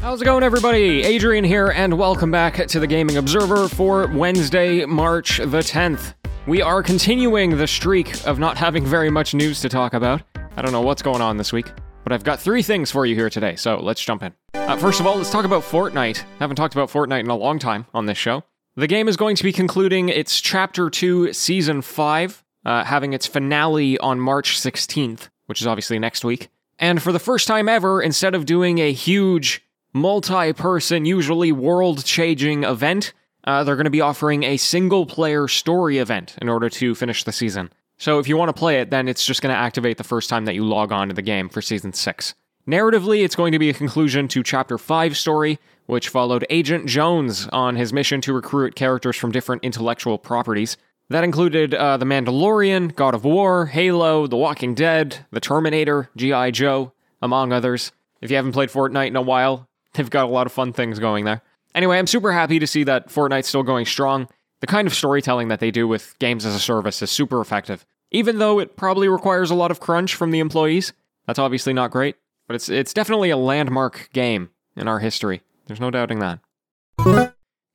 How's it going, everybody? Adrian here, and welcome back to the Gaming Observer for Wednesday, March the 10th. We are continuing the streak of not having very much news to talk about. I don't know what's going on this week, but I've got three things for you here today, so let's jump in. Uh, first of all, let's talk about Fortnite. Haven't talked about Fortnite in a long time on this show. The game is going to be concluding its Chapter 2 Season 5, uh, having its finale on March 16th, which is obviously next week. And for the first time ever, instead of doing a huge multi person, usually world changing event, uh, they're going to be offering a single player story event in order to finish the season. So if you want to play it, then it's just going to activate the first time that you log on to the game for season 6. Narratively, it's going to be a conclusion to Chapter 5 story, which followed Agent Jones on his mission to recruit characters from different intellectual properties. That included uh, The Mandalorian, God of War, Halo, The Walking Dead, The Terminator, G.I. Joe, among others. If you haven't played Fortnite in a while, they've got a lot of fun things going there. Anyway, I'm super happy to see that Fortnite's still going strong. The kind of storytelling that they do with games as a service is super effective. Even though it probably requires a lot of crunch from the employees, that's obviously not great, but it's it's definitely a landmark game in our history. There's no doubting that.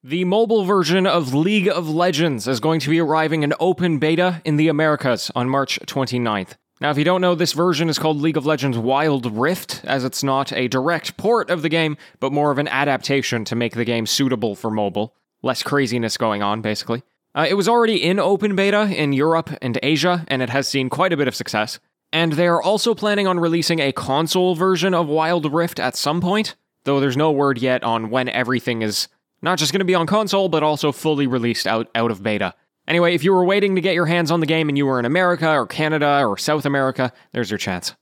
The mobile version of League of Legends is going to be arriving in open beta in the Americas on March 29th. Now, if you don't know, this version is called League of Legends Wild Rift, as it's not a direct port of the game, but more of an adaptation to make the game suitable for mobile. Less craziness going on, basically. Uh, it was already in open beta in Europe and Asia, and it has seen quite a bit of success. And they are also planning on releasing a console version of Wild Rift at some point, though there's no word yet on when everything is not just going to be on console, but also fully released out, out of beta. Anyway, if you were waiting to get your hands on the game and you were in America or Canada or South America, there's your chance.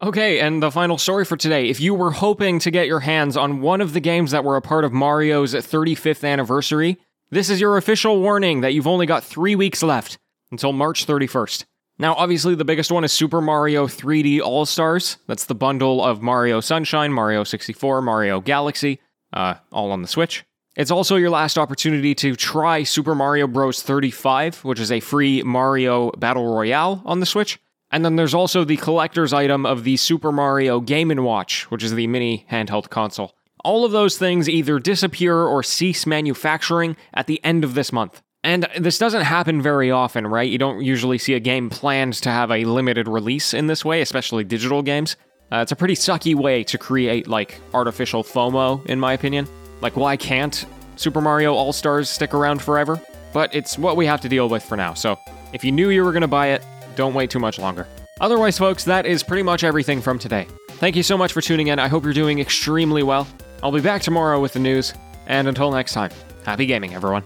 Okay, and the final story for today. If you were hoping to get your hands on one of the games that were a part of Mario's 35th anniversary, this is your official warning that you've only got three weeks left until March 31st. Now, obviously, the biggest one is Super Mario 3D All Stars. That's the bundle of Mario Sunshine, Mario 64, Mario Galaxy, uh, all on the Switch. It's also your last opportunity to try Super Mario Bros. 35, which is a free Mario Battle Royale on the Switch. And then there's also the collector's item of the Super Mario Game & Watch, which is the mini handheld console. All of those things either disappear or cease manufacturing at the end of this month. And this doesn't happen very often, right? You don't usually see a game planned to have a limited release in this way, especially digital games. Uh, it's a pretty sucky way to create, like, artificial FOMO, in my opinion. Like, why can't Super Mario All Stars stick around forever? But it's what we have to deal with for now, so if you knew you were going to buy it, don't wait too much longer. Otherwise, folks, that is pretty much everything from today. Thank you so much for tuning in. I hope you're doing extremely well. I'll be back tomorrow with the news, and until next time, happy gaming, everyone.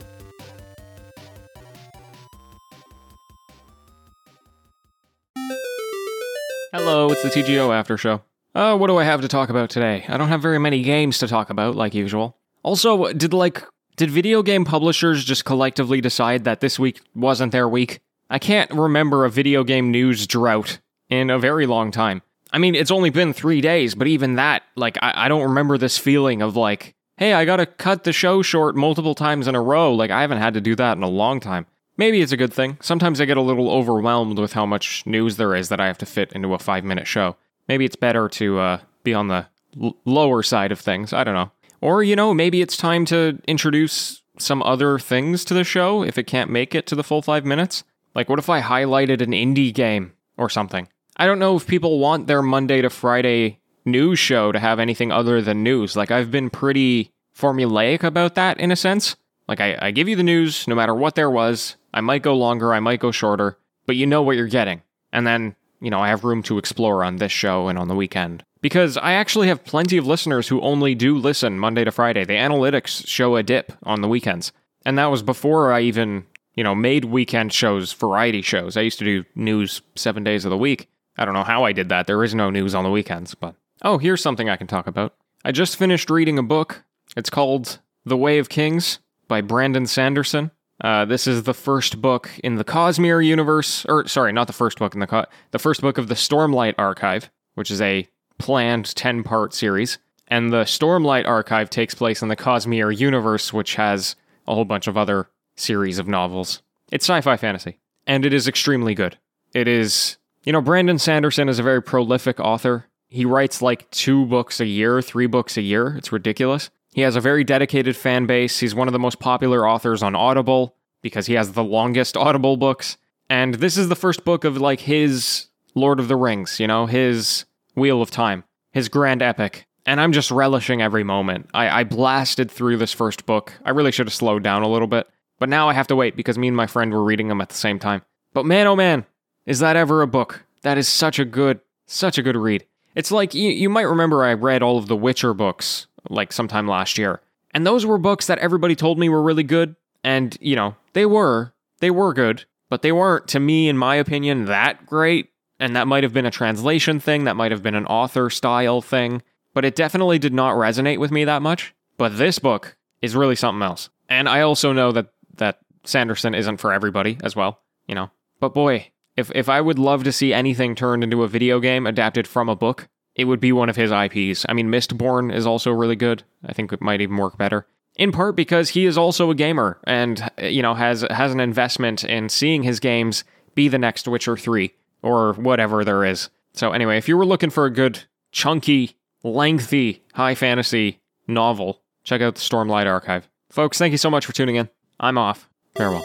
Hello, it's the TGO After Show. Uh, what do I have to talk about today? I don't have very many games to talk about, like usual. Also, did like did video game publishers just collectively decide that this week wasn't their week? I can't remember a video game news drought in a very long time. I mean, it's only been three days, but even that, like, I, I don't remember this feeling of like, hey, I gotta cut the show short multiple times in a row. Like, I haven't had to do that in a long time. Maybe it's a good thing. Sometimes I get a little overwhelmed with how much news there is that I have to fit into a five minute show. Maybe it's better to uh, be on the l- lower side of things. I don't know. Or, you know, maybe it's time to introduce some other things to the show if it can't make it to the full five minutes. Like, what if I highlighted an indie game or something? I don't know if people want their Monday to Friday news show to have anything other than news. Like, I've been pretty formulaic about that in a sense. Like, I, I give you the news no matter what there was. I might go longer, I might go shorter, but you know what you're getting. And then, you know, I have room to explore on this show and on the weekend. Because I actually have plenty of listeners who only do listen Monday to Friday. The analytics show a dip on the weekends. And that was before I even, you know, made weekend shows, variety shows. I used to do news seven days of the week. I don't know how I did that. There is no news on the weekends, but oh, here's something I can talk about. I just finished reading a book. It's called The Way of Kings by Brandon Sanderson. Uh, this is the first book in the Cosmere universe, or sorry, not the first book in the Co- the first book of the Stormlight Archive, which is a planned ten part series. And the Stormlight Archive takes place in the Cosmere universe, which has a whole bunch of other series of novels. It's sci-fi fantasy, and it is extremely good. It is, you know, Brandon Sanderson is a very prolific author. he writes like two books a year, three books a year. It's ridiculous. He has a very dedicated fan base. He's one of the most popular authors on Audible because he has the longest Audible books. And this is the first book of like his Lord of the Rings, you know, his Wheel of Time, his grand epic. And I'm just relishing every moment. I, I blasted through this first book. I really should have slowed down a little bit. But now I have to wait because me and my friend were reading them at the same time. But man, oh man, is that ever a book? That is such a good, such a good read. It's like you, you might remember I read all of the Witcher books like sometime last year. And those were books that everybody told me were really good. And, you know, they were. They were good. But they weren't, to me, in my opinion, that great. And that might have been a translation thing. That might have been an author style thing. But it definitely did not resonate with me that much. But this book is really something else. And I also know that, that Sanderson isn't for everybody as well, you know. But boy, if if I would love to see anything turned into a video game adapted from a book, it would be one of his IPs. I mean, Mistborn is also really good. I think it might even work better. In part because he is also a gamer and you know has has an investment in seeing his games be the next Witcher 3 or whatever there is. So anyway, if you were looking for a good chunky, lengthy high fantasy novel, check out the Stormlight Archive. Folks, thank you so much for tuning in. I'm off. Farewell.